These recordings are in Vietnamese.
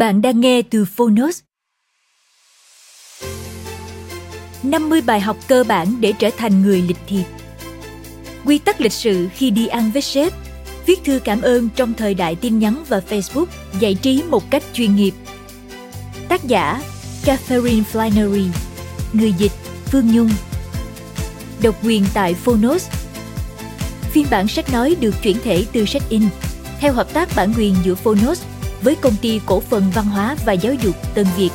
Bạn đang nghe từ Phonos. 50 bài học cơ bản để trở thành người lịch thiệp. Quy tắc lịch sự khi đi ăn với sếp. Viết thư cảm ơn trong thời đại tin nhắn và Facebook, giải trí một cách chuyên nghiệp. Tác giả Catherine Flannery, người dịch Phương Nhung. Độc quyền tại Phonos. Phiên bản sách nói được chuyển thể từ sách in theo hợp tác bản quyền giữa Phonos với công ty cổ phần văn hóa và giáo dục Tân Việt.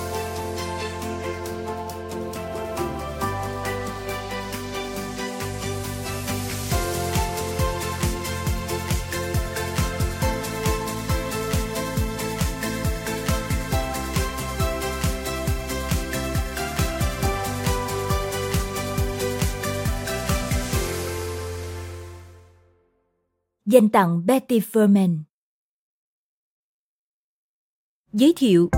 Dành tặng Betty Furman Giới thiệu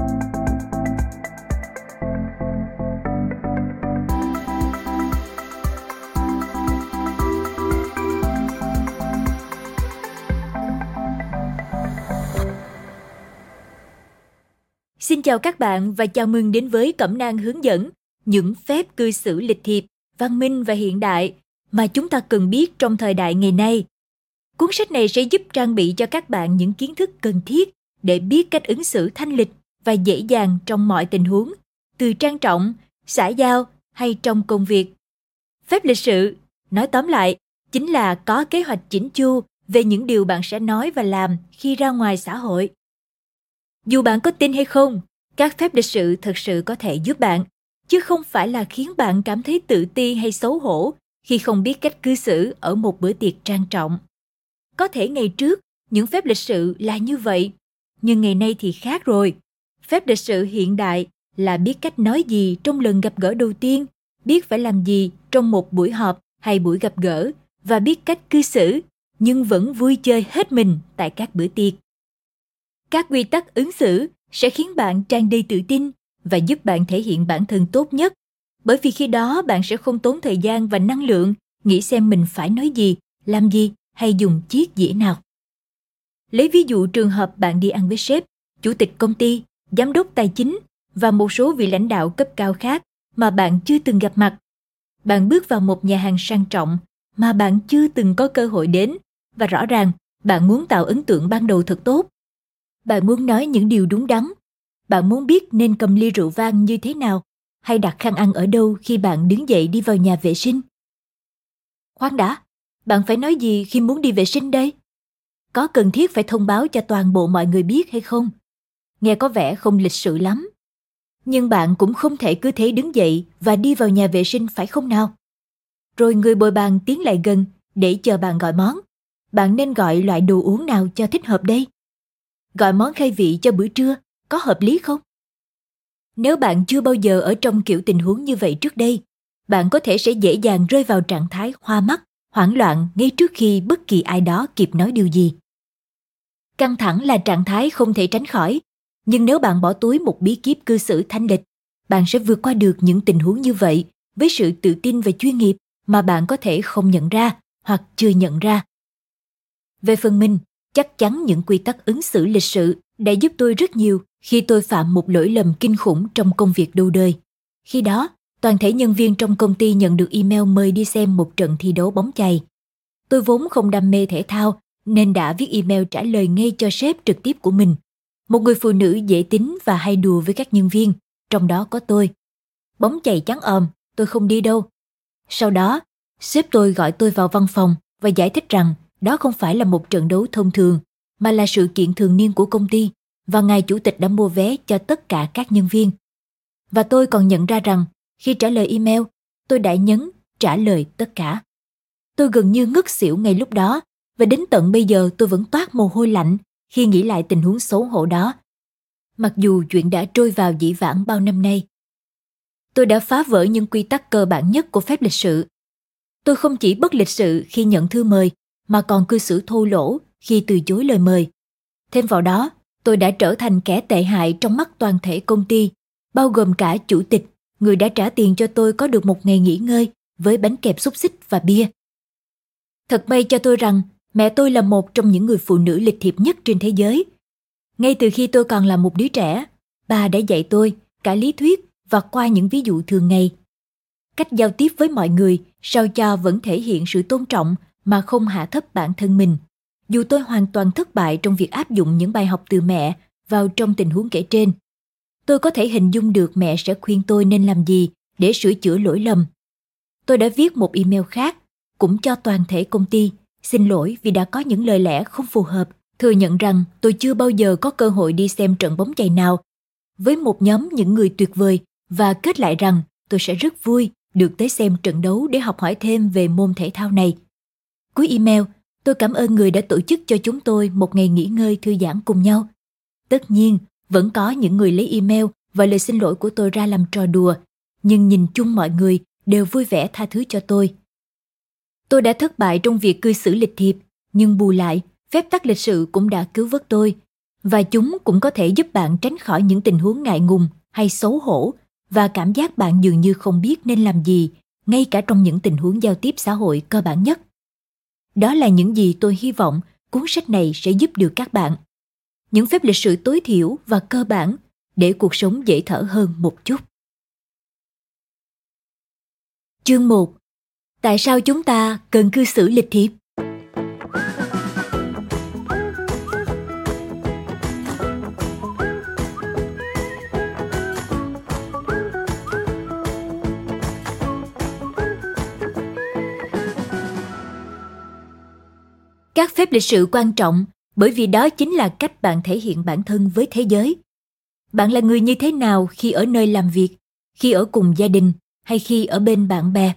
Xin chào các bạn và chào mừng đến với Cẩm nang hướng dẫn những phép cư xử lịch thiệp, văn minh và hiện đại mà chúng ta cần biết trong thời đại ngày nay. Cuốn sách này sẽ giúp trang bị cho các bạn những kiến thức cần thiết để biết cách ứng xử thanh lịch và dễ dàng trong mọi tình huống, từ trang trọng, xã giao hay trong công việc. Phép lịch sự, nói tóm lại, chính là có kế hoạch chỉnh chu về những điều bạn sẽ nói và làm khi ra ngoài xã hội. Dù bạn có tin hay không, các phép lịch sự thực sự có thể giúp bạn, chứ không phải là khiến bạn cảm thấy tự ti hay xấu hổ khi không biết cách cư xử ở một bữa tiệc trang trọng. Có thể ngày trước, những phép lịch sự là như vậy, nhưng ngày nay thì khác rồi. Phép lịch sự hiện đại là biết cách nói gì trong lần gặp gỡ đầu tiên, biết phải làm gì trong một buổi họp hay buổi gặp gỡ và biết cách cư xử nhưng vẫn vui chơi hết mình tại các bữa tiệc. Các quy tắc ứng xử sẽ khiến bạn tràn đầy tự tin và giúp bạn thể hiện bản thân tốt nhất, bởi vì khi đó bạn sẽ không tốn thời gian và năng lượng nghĩ xem mình phải nói gì, làm gì hay dùng chiếc dĩa nào. Lấy ví dụ trường hợp bạn đi ăn với sếp, chủ tịch công ty, giám đốc tài chính và một số vị lãnh đạo cấp cao khác mà bạn chưa từng gặp mặt. Bạn bước vào một nhà hàng sang trọng mà bạn chưa từng có cơ hội đến và rõ ràng bạn muốn tạo ấn tượng ban đầu thật tốt. Bạn muốn nói những điều đúng đắn. Bạn muốn biết nên cầm ly rượu vang như thế nào hay đặt khăn ăn ở đâu khi bạn đứng dậy đi vào nhà vệ sinh. Khoan đã, bạn phải nói gì khi muốn đi vệ sinh đây? Có cần thiết phải thông báo cho toàn bộ mọi người biết hay không? Nghe có vẻ không lịch sự lắm. Nhưng bạn cũng không thể cứ thế đứng dậy và đi vào nhà vệ sinh, phải không nào? Rồi người bồi bàn tiến lại gần để chờ bạn gọi món. Bạn nên gọi loại đồ uống nào cho thích hợp đây? Gọi món khai vị cho bữa trưa, có hợp lý không? Nếu bạn chưa bao giờ ở trong kiểu tình huống như vậy trước đây, bạn có thể sẽ dễ dàng rơi vào trạng thái hoa mắt hoảng loạn ngay trước khi bất kỳ ai đó kịp nói điều gì. Căng thẳng là trạng thái không thể tránh khỏi, nhưng nếu bạn bỏ túi một bí kíp cư xử thanh lịch, bạn sẽ vượt qua được những tình huống như vậy với sự tự tin và chuyên nghiệp mà bạn có thể không nhận ra hoặc chưa nhận ra. Về phần mình, chắc chắn những quy tắc ứng xử lịch sự đã giúp tôi rất nhiều khi tôi phạm một lỗi lầm kinh khủng trong công việc đâu đời. Khi đó Toàn thể nhân viên trong công ty nhận được email mời đi xem một trận thi đấu bóng chày. Tôi vốn không đam mê thể thao nên đã viết email trả lời ngay cho sếp trực tiếp của mình. Một người phụ nữ dễ tính và hay đùa với các nhân viên, trong đó có tôi. Bóng chày trắng ồm, tôi không đi đâu. Sau đó, sếp tôi gọi tôi vào văn phòng và giải thích rằng đó không phải là một trận đấu thông thường, mà là sự kiện thường niên của công ty và ngài chủ tịch đã mua vé cho tất cả các nhân viên. Và tôi còn nhận ra rằng khi trả lời email, tôi đã nhấn trả lời tất cả. Tôi gần như ngất xỉu ngay lúc đó và đến tận bây giờ tôi vẫn toát mồ hôi lạnh khi nghĩ lại tình huống xấu hổ đó. Mặc dù chuyện đã trôi vào dĩ vãng bao năm nay. Tôi đã phá vỡ những quy tắc cơ bản nhất của phép lịch sự. Tôi không chỉ bất lịch sự khi nhận thư mời, mà còn cư xử thô lỗ khi từ chối lời mời. Thêm vào đó, tôi đã trở thành kẻ tệ hại trong mắt toàn thể công ty, bao gồm cả chủ tịch, người đã trả tiền cho tôi có được một ngày nghỉ ngơi với bánh kẹp xúc xích và bia. Thật may cho tôi rằng mẹ tôi là một trong những người phụ nữ lịch thiệp nhất trên thế giới. Ngay từ khi tôi còn là một đứa trẻ, bà đã dạy tôi cả lý thuyết và qua những ví dụ thường ngày. Cách giao tiếp với mọi người sao cho vẫn thể hiện sự tôn trọng mà không hạ thấp bản thân mình. Dù tôi hoàn toàn thất bại trong việc áp dụng những bài học từ mẹ vào trong tình huống kể trên, tôi có thể hình dung được mẹ sẽ khuyên tôi nên làm gì để sửa chữa lỗi lầm. Tôi đã viết một email khác, cũng cho toàn thể công ty, xin lỗi vì đã có những lời lẽ không phù hợp, thừa nhận rằng tôi chưa bao giờ có cơ hội đi xem trận bóng chày nào với một nhóm những người tuyệt vời và kết lại rằng tôi sẽ rất vui được tới xem trận đấu để học hỏi thêm về môn thể thao này. Cuối email, tôi cảm ơn người đã tổ chức cho chúng tôi một ngày nghỉ ngơi thư giãn cùng nhau. Tất nhiên, vẫn có những người lấy email và lời xin lỗi của tôi ra làm trò đùa, nhưng nhìn chung mọi người đều vui vẻ tha thứ cho tôi. Tôi đã thất bại trong việc cư xử lịch thiệp, nhưng bù lại, phép tắc lịch sự cũng đã cứu vớt tôi, và chúng cũng có thể giúp bạn tránh khỏi những tình huống ngại ngùng hay xấu hổ và cảm giác bạn dường như không biết nên làm gì, ngay cả trong những tình huống giao tiếp xã hội cơ bản nhất. Đó là những gì tôi hy vọng cuốn sách này sẽ giúp được các bạn. Những phép lịch sự tối thiểu và cơ bản để cuộc sống dễ thở hơn một chút. Chương 1. Tại sao chúng ta cần cư xử lịch thiệp? các phép lịch sự quan trọng bởi vì đó chính là cách bạn thể hiện bản thân với thế giới. Bạn là người như thế nào khi ở nơi làm việc, khi ở cùng gia đình, hay khi ở bên bạn bè?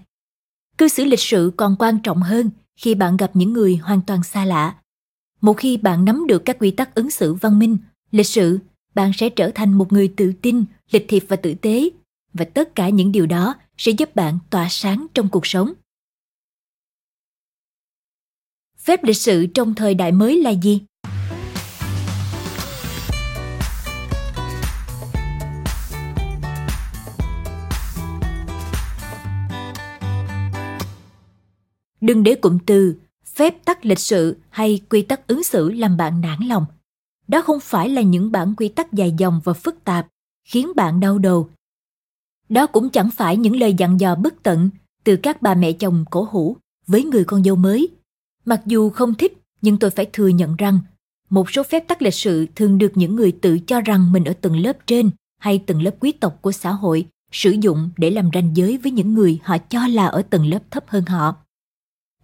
Cư xử lịch sự còn quan trọng hơn khi bạn gặp những người hoàn toàn xa lạ. Một khi bạn nắm được các quy tắc ứng xử văn minh, lịch sự, bạn sẽ trở thành một người tự tin, lịch thiệp và tử tế, và tất cả những điều đó sẽ giúp bạn tỏa sáng trong cuộc sống. Phép lịch sự trong thời đại mới là gì? Đừng để cụm từ phép tắc lịch sự hay quy tắc ứng xử làm bạn nản lòng. Đó không phải là những bản quy tắc dài dòng và phức tạp khiến bạn đau đầu. Đó cũng chẳng phải những lời dặn dò bất tận từ các bà mẹ chồng cổ hủ với người con dâu mới. Mặc dù không thích, nhưng tôi phải thừa nhận rằng một số phép tắc lịch sự thường được những người tự cho rằng mình ở tầng lớp trên hay tầng lớp quý tộc của xã hội sử dụng để làm ranh giới với những người họ cho là ở tầng lớp thấp hơn họ.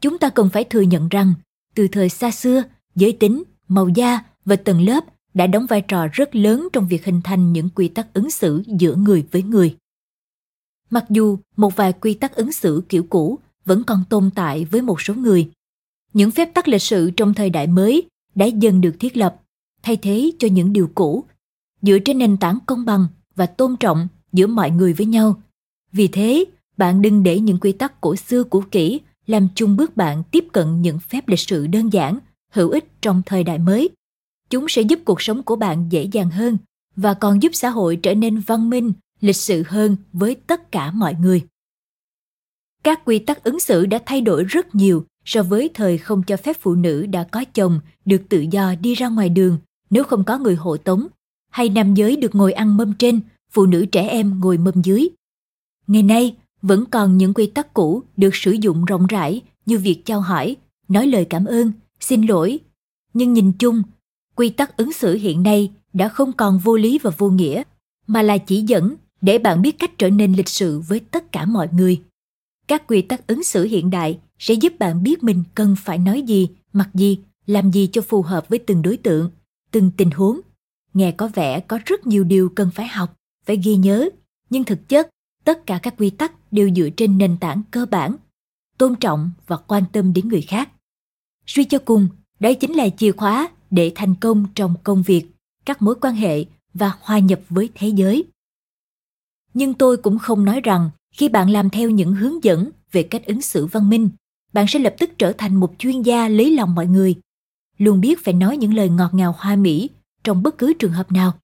Chúng ta cần phải thừa nhận rằng, từ thời xa xưa, giới tính, màu da và tầng lớp đã đóng vai trò rất lớn trong việc hình thành những quy tắc ứng xử giữa người với người. Mặc dù một vài quy tắc ứng xử kiểu cũ vẫn còn tồn tại với một số người, những phép tắc lịch sự trong thời đại mới đã dần được thiết lập, thay thế cho những điều cũ, dựa trên nền tảng công bằng và tôn trọng giữa mọi người với nhau. Vì thế, bạn đừng để những quy tắc cổ xưa cũ kỹ làm chung bước bạn tiếp cận những phép lịch sự đơn giản, hữu ích trong thời đại mới. Chúng sẽ giúp cuộc sống của bạn dễ dàng hơn và còn giúp xã hội trở nên văn minh, lịch sự hơn với tất cả mọi người. Các quy tắc ứng xử đã thay đổi rất nhiều so với thời không cho phép phụ nữ đã có chồng được tự do đi ra ngoài đường nếu không có người hộ tống, hay nam giới được ngồi ăn mâm trên, phụ nữ trẻ em ngồi mâm dưới. Ngày nay, vẫn còn những quy tắc cũ được sử dụng rộng rãi như việc chào hỏi, nói lời cảm ơn, xin lỗi. Nhưng nhìn chung, quy tắc ứng xử hiện nay đã không còn vô lý và vô nghĩa, mà là chỉ dẫn để bạn biết cách trở nên lịch sự với tất cả mọi người. Các quy tắc ứng xử hiện đại sẽ giúp bạn biết mình cần phải nói gì, mặc gì, làm gì cho phù hợp với từng đối tượng, từng tình huống. Nghe có vẻ có rất nhiều điều cần phải học, phải ghi nhớ, nhưng thực chất tất cả các quy tắc đều dựa trên nền tảng cơ bản, tôn trọng và quan tâm đến người khác. Suy cho cùng đấy chính là chìa khóa để thành công trong công việc, các mối quan hệ và hòa nhập với thế giới. Nhưng tôi cũng không nói rằng khi bạn làm theo những hướng dẫn về cách ứng xử văn minh, bạn sẽ lập tức trở thành một chuyên gia lấy lòng mọi người, luôn biết phải nói những lời ngọt ngào hoa mỹ trong bất cứ trường hợp nào.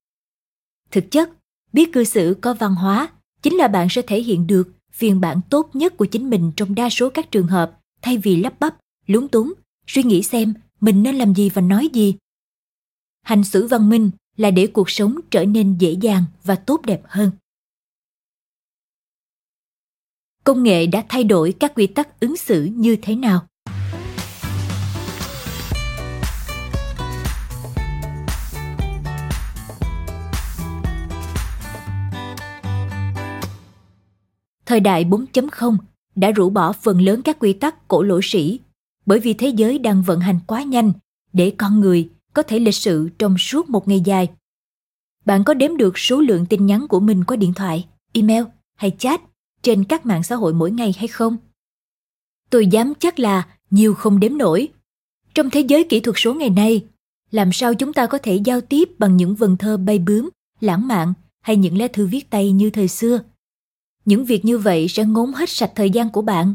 Thực chất, biết cư xử có văn hóa chính là bạn sẽ thể hiện được phiên bản tốt nhất của chính mình trong đa số các trường hợp, thay vì lắp bắp, lúng túng, suy nghĩ xem mình nên làm gì và nói gì. Hành xử văn minh là để cuộc sống trở nên dễ dàng và tốt đẹp hơn. Công nghệ đã thay đổi các quy tắc ứng xử như thế nào? Thời đại 4.0 đã rũ bỏ phần lớn các quy tắc cổ lỗ sĩ bởi vì thế giới đang vận hành quá nhanh để con người có thể lịch sự trong suốt một ngày dài. Bạn có đếm được số lượng tin nhắn của mình qua điện thoại, email hay chat trên các mạng xã hội mỗi ngày hay không? Tôi dám chắc là nhiều không đếm nổi. Trong thế giới kỹ thuật số ngày nay, làm sao chúng ta có thể giao tiếp bằng những vần thơ bay bướm, lãng mạn hay những lá thư viết tay như thời xưa – những việc như vậy sẽ ngốn hết sạch thời gian của bạn.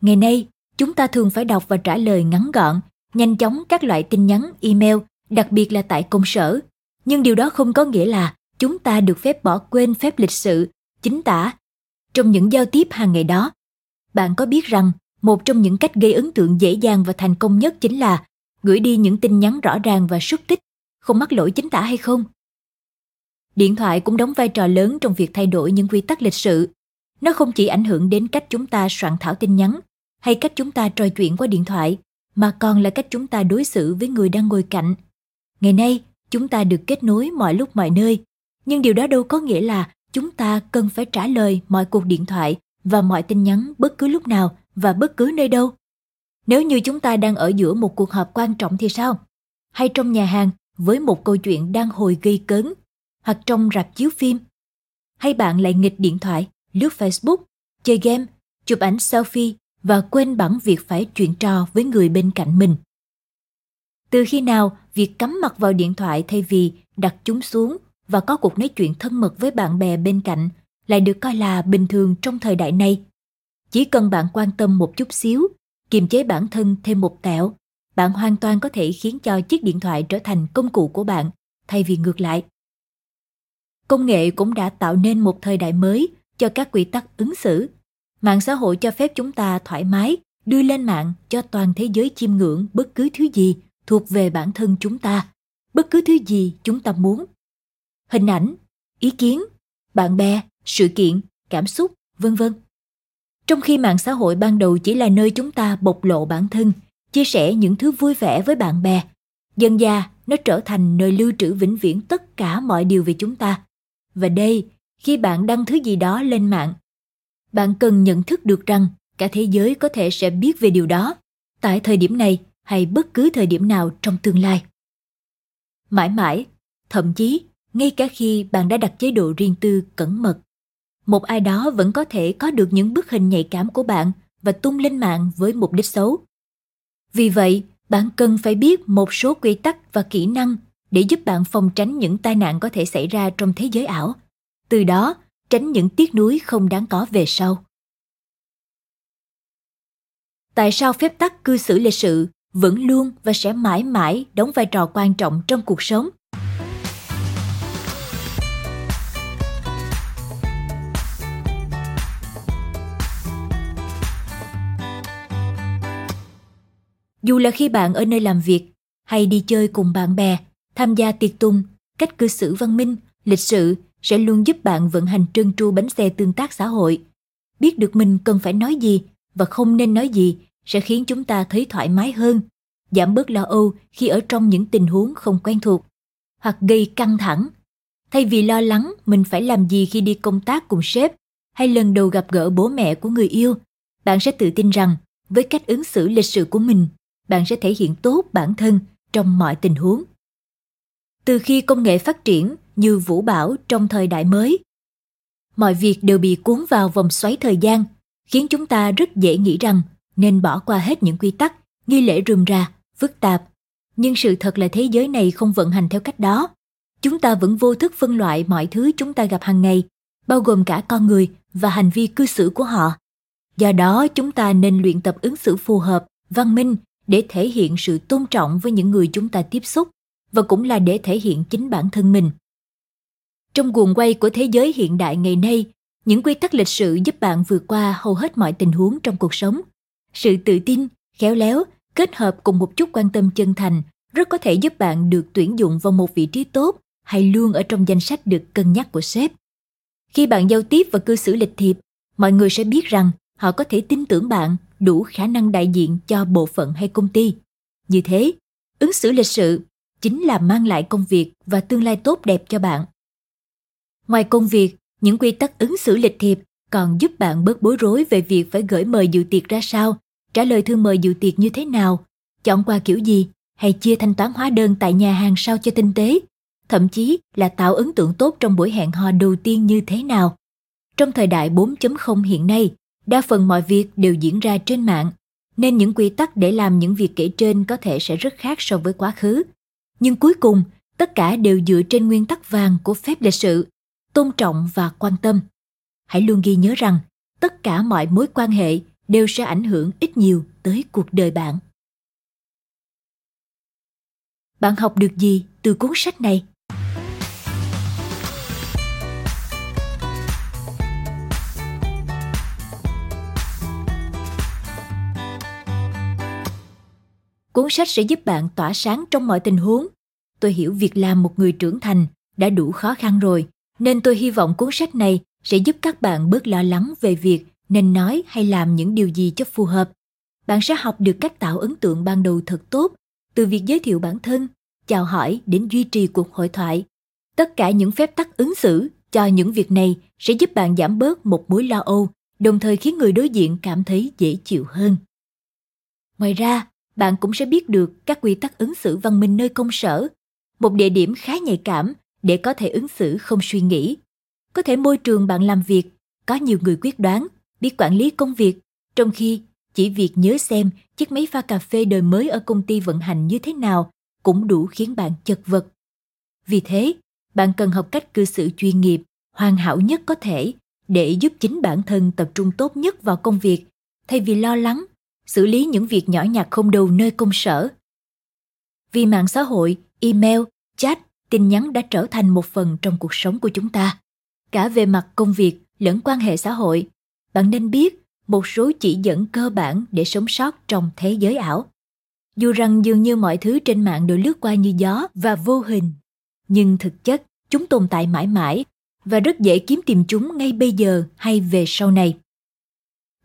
Ngày nay, chúng ta thường phải đọc và trả lời ngắn gọn, nhanh chóng các loại tin nhắn, email, đặc biệt là tại công sở. Nhưng điều đó không có nghĩa là chúng ta được phép bỏ quên phép lịch sự, chính tả. Trong những giao tiếp hàng ngày đó, bạn có biết rằng một trong những cách gây ấn tượng dễ dàng và thành công nhất chính là gửi đi những tin nhắn rõ ràng và xúc tích, không mắc lỗi chính tả hay không? Điện thoại cũng đóng vai trò lớn trong việc thay đổi những quy tắc lịch sự. Nó không chỉ ảnh hưởng đến cách chúng ta soạn thảo tin nhắn hay cách chúng ta trò chuyện qua điện thoại, mà còn là cách chúng ta đối xử với người đang ngồi cạnh. Ngày nay, chúng ta được kết nối mọi lúc mọi nơi, nhưng điều đó đâu có nghĩa là chúng ta cần phải trả lời mọi cuộc điện thoại và mọi tin nhắn bất cứ lúc nào và bất cứ nơi đâu. Nếu như chúng ta đang ở giữa một cuộc họp quan trọng thì sao? Hay trong nhà hàng với một câu chuyện đang hồi gây cấn hoặc trong rạp chiếu phim. Hay bạn lại nghịch điện thoại, lướt Facebook, chơi game, chụp ảnh selfie và quên bẵng việc phải chuyện trò với người bên cạnh mình. Từ khi nào việc cắm mặt vào điện thoại thay vì đặt chúng xuống và có cuộc nói chuyện thân mật với bạn bè bên cạnh lại được coi là bình thường trong thời đại này. Chỉ cần bạn quan tâm một chút xíu, kiềm chế bản thân thêm một tẹo, bạn hoàn toàn có thể khiến cho chiếc điện thoại trở thành công cụ của bạn thay vì ngược lại công nghệ cũng đã tạo nên một thời đại mới cho các quy tắc ứng xử. Mạng xã hội cho phép chúng ta thoải mái đưa lên mạng cho toàn thế giới chiêm ngưỡng bất cứ thứ gì thuộc về bản thân chúng ta, bất cứ thứ gì chúng ta muốn. Hình ảnh, ý kiến, bạn bè, sự kiện, cảm xúc, vân vân. Trong khi mạng xã hội ban đầu chỉ là nơi chúng ta bộc lộ bản thân, chia sẻ những thứ vui vẻ với bạn bè, dần dà nó trở thành nơi lưu trữ vĩnh viễn tất cả mọi điều về chúng ta và đây, khi bạn đăng thứ gì đó lên mạng, bạn cần nhận thức được rằng cả thế giới có thể sẽ biết về điều đó tại thời điểm này hay bất cứ thời điểm nào trong tương lai. Mãi mãi, thậm chí ngay cả khi bạn đã đặt chế độ riêng tư cẩn mật, một ai đó vẫn có thể có được những bức hình nhạy cảm của bạn và tung lên mạng với mục đích xấu. Vì vậy, bạn cần phải biết một số quy tắc và kỹ năng để giúp bạn phòng tránh những tai nạn có thể xảy ra trong thế giới ảo. Từ đó, tránh những tiếc nuối không đáng có về sau. Tại sao phép tắc cư xử lịch sự vẫn luôn và sẽ mãi mãi đóng vai trò quan trọng trong cuộc sống? Dù là khi bạn ở nơi làm việc hay đi chơi cùng bạn bè tham gia tiệc tùng, cách cư xử văn minh, lịch sự sẽ luôn giúp bạn vận hành trơn tru bánh xe tương tác xã hội. Biết được mình cần phải nói gì và không nên nói gì sẽ khiến chúng ta thấy thoải mái hơn, giảm bớt lo âu khi ở trong những tình huống không quen thuộc hoặc gây căng thẳng. Thay vì lo lắng mình phải làm gì khi đi công tác cùng sếp hay lần đầu gặp gỡ bố mẹ của người yêu, bạn sẽ tự tin rằng với cách ứng xử lịch sự của mình, bạn sẽ thể hiện tốt bản thân trong mọi tình huống. Từ khi công nghệ phát triển như vũ bão trong thời đại mới, mọi việc đều bị cuốn vào vòng xoáy thời gian, khiến chúng ta rất dễ nghĩ rằng nên bỏ qua hết những quy tắc, nghi lễ rườm rà, phức tạp. Nhưng sự thật là thế giới này không vận hành theo cách đó. Chúng ta vẫn vô thức phân loại mọi thứ chúng ta gặp hàng ngày, bao gồm cả con người và hành vi cư xử của họ. Do đó, chúng ta nên luyện tập ứng xử phù hợp, văn minh để thể hiện sự tôn trọng với những người chúng ta tiếp xúc và cũng là để thể hiện chính bản thân mình. Trong guồng quay của thế giới hiện đại ngày nay, những quy tắc lịch sự giúp bạn vượt qua hầu hết mọi tình huống trong cuộc sống. Sự tự tin, khéo léo kết hợp cùng một chút quan tâm chân thành rất có thể giúp bạn được tuyển dụng vào một vị trí tốt hay luôn ở trong danh sách được cân nhắc của sếp. Khi bạn giao tiếp và cư xử lịch thiệp, mọi người sẽ biết rằng họ có thể tin tưởng bạn đủ khả năng đại diện cho bộ phận hay công ty. Như thế, ứng xử lịch sự chính là mang lại công việc và tương lai tốt đẹp cho bạn. Ngoài công việc, những quy tắc ứng xử lịch thiệp còn giúp bạn bớt bối rối về việc phải gửi mời dự tiệc ra sao, trả lời thư mời dự tiệc như thế nào, chọn quà kiểu gì, hay chia thanh toán hóa đơn tại nhà hàng sao cho tinh tế, thậm chí là tạo ấn tượng tốt trong buổi hẹn hò đầu tiên như thế nào. Trong thời đại 4.0 hiện nay, đa phần mọi việc đều diễn ra trên mạng, nên những quy tắc để làm những việc kể trên có thể sẽ rất khác so với quá khứ. Nhưng cuối cùng, tất cả đều dựa trên nguyên tắc vàng của phép lịch sự, tôn trọng và quan tâm. Hãy luôn ghi nhớ rằng, tất cả mọi mối quan hệ đều sẽ ảnh hưởng ít nhiều tới cuộc đời bạn. Bạn học được gì từ cuốn sách này? Cuốn sách sẽ giúp bạn tỏa sáng trong mọi tình huống. Tôi hiểu việc làm một người trưởng thành đã đủ khó khăn rồi, nên tôi hy vọng cuốn sách này sẽ giúp các bạn bớt lo lắng về việc nên nói hay làm những điều gì cho phù hợp. Bạn sẽ học được cách tạo ấn tượng ban đầu thật tốt, từ việc giới thiệu bản thân, chào hỏi đến duy trì cuộc hội thoại. Tất cả những phép tắc ứng xử cho những việc này sẽ giúp bạn giảm bớt một mối lo âu, đồng thời khiến người đối diện cảm thấy dễ chịu hơn. Ngoài ra, bạn cũng sẽ biết được các quy tắc ứng xử văn minh nơi công sở, một địa điểm khá nhạy cảm để có thể ứng xử không suy nghĩ. Có thể môi trường bạn làm việc có nhiều người quyết đoán, biết quản lý công việc, trong khi chỉ việc nhớ xem chiếc máy pha cà phê đời mới ở công ty vận hành như thế nào cũng đủ khiến bạn chật vật. Vì thế, bạn cần học cách cư xử chuyên nghiệp, hoàn hảo nhất có thể để giúp chính bản thân tập trung tốt nhất vào công việc thay vì lo lắng xử lý những việc nhỏ nhặt không đầu nơi công sở. Vì mạng xã hội, email, chat, tin nhắn đã trở thành một phần trong cuộc sống của chúng ta, cả về mặt công việc lẫn quan hệ xã hội. Bạn nên biết một số chỉ dẫn cơ bản để sống sót trong thế giới ảo. Dù rằng dường như mọi thứ trên mạng đều lướt qua như gió và vô hình, nhưng thực chất chúng tồn tại mãi mãi và rất dễ kiếm tìm chúng ngay bây giờ hay về sau này.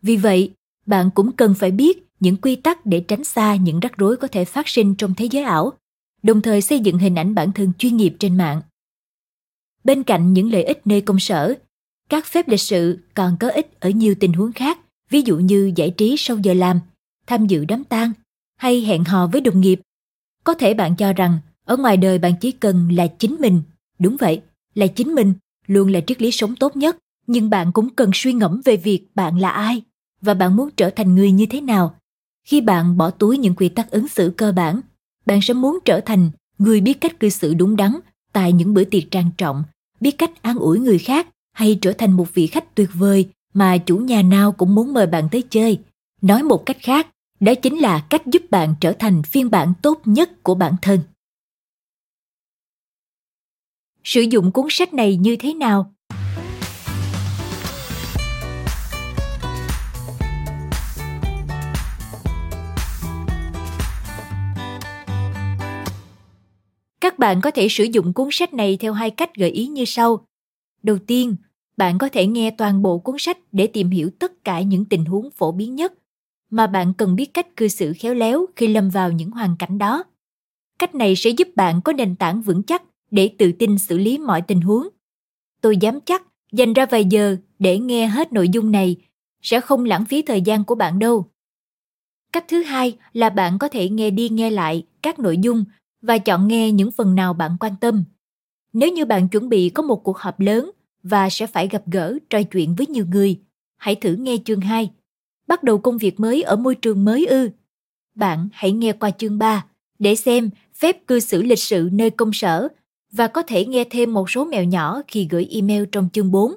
Vì vậy, bạn cũng cần phải biết những quy tắc để tránh xa những rắc rối có thể phát sinh trong thế giới ảo, đồng thời xây dựng hình ảnh bản thân chuyên nghiệp trên mạng. Bên cạnh những lợi ích nơi công sở, các phép lịch sự còn có ích ở nhiều tình huống khác, ví dụ như giải trí sau giờ làm, tham dự đám tang hay hẹn hò với đồng nghiệp. Có thể bạn cho rằng ở ngoài đời bạn chỉ cần là chính mình, đúng vậy, là chính mình luôn là triết lý sống tốt nhất, nhưng bạn cũng cần suy ngẫm về việc bạn là ai và bạn muốn trở thành người như thế nào. Khi bạn bỏ túi những quy tắc ứng xử cơ bản, bạn sẽ muốn trở thành người biết cách cư xử đúng đắn tại những bữa tiệc trang trọng, biết cách an ủi người khác hay trở thành một vị khách tuyệt vời mà chủ nhà nào cũng muốn mời bạn tới chơi. Nói một cách khác, đó chính là cách giúp bạn trở thành phiên bản tốt nhất của bản thân. Sử dụng cuốn sách này như thế nào? Các bạn có thể sử dụng cuốn sách này theo hai cách gợi ý như sau. Đầu tiên, bạn có thể nghe toàn bộ cuốn sách để tìm hiểu tất cả những tình huống phổ biến nhất mà bạn cần biết cách cư xử khéo léo khi lâm vào những hoàn cảnh đó. Cách này sẽ giúp bạn có nền tảng vững chắc để tự tin xử lý mọi tình huống. Tôi dám chắc dành ra vài giờ để nghe hết nội dung này sẽ không lãng phí thời gian của bạn đâu. Cách thứ hai là bạn có thể nghe đi nghe lại các nội dung và chọn nghe những phần nào bạn quan tâm. Nếu như bạn chuẩn bị có một cuộc họp lớn và sẽ phải gặp gỡ, trò chuyện với nhiều người, hãy thử nghe chương 2. Bắt đầu công việc mới ở môi trường mới ư. Bạn hãy nghe qua chương 3 để xem phép cư xử lịch sự nơi công sở và có thể nghe thêm một số mèo nhỏ khi gửi email trong chương 4.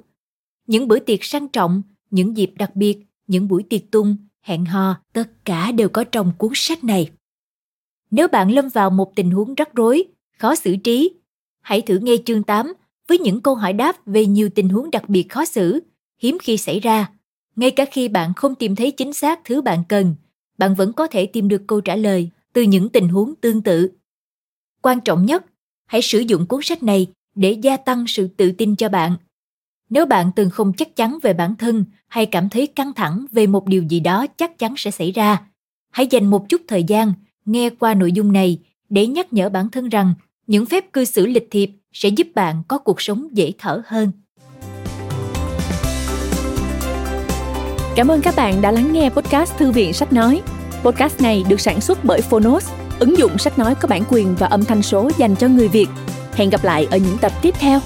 Những bữa tiệc sang trọng, những dịp đặc biệt, những buổi tiệc tung, hẹn hò, tất cả đều có trong cuốn sách này. Nếu bạn lâm vào một tình huống rắc rối, khó xử trí, hãy thử nghe chương 8 với những câu hỏi đáp về nhiều tình huống đặc biệt khó xử, hiếm khi xảy ra. Ngay cả khi bạn không tìm thấy chính xác thứ bạn cần, bạn vẫn có thể tìm được câu trả lời từ những tình huống tương tự. Quan trọng nhất, hãy sử dụng cuốn sách này để gia tăng sự tự tin cho bạn. Nếu bạn từng không chắc chắn về bản thân hay cảm thấy căng thẳng về một điều gì đó chắc chắn sẽ xảy ra, hãy dành một chút thời gian nghe qua nội dung này để nhắc nhở bản thân rằng những phép cư xử lịch thiệp sẽ giúp bạn có cuộc sống dễ thở hơn. Cảm ơn các bạn đã lắng nghe podcast Thư viện Sách Nói. Podcast này được sản xuất bởi Phonos, ứng dụng sách nói có bản quyền và âm thanh số dành cho người Việt. Hẹn gặp lại ở những tập tiếp theo.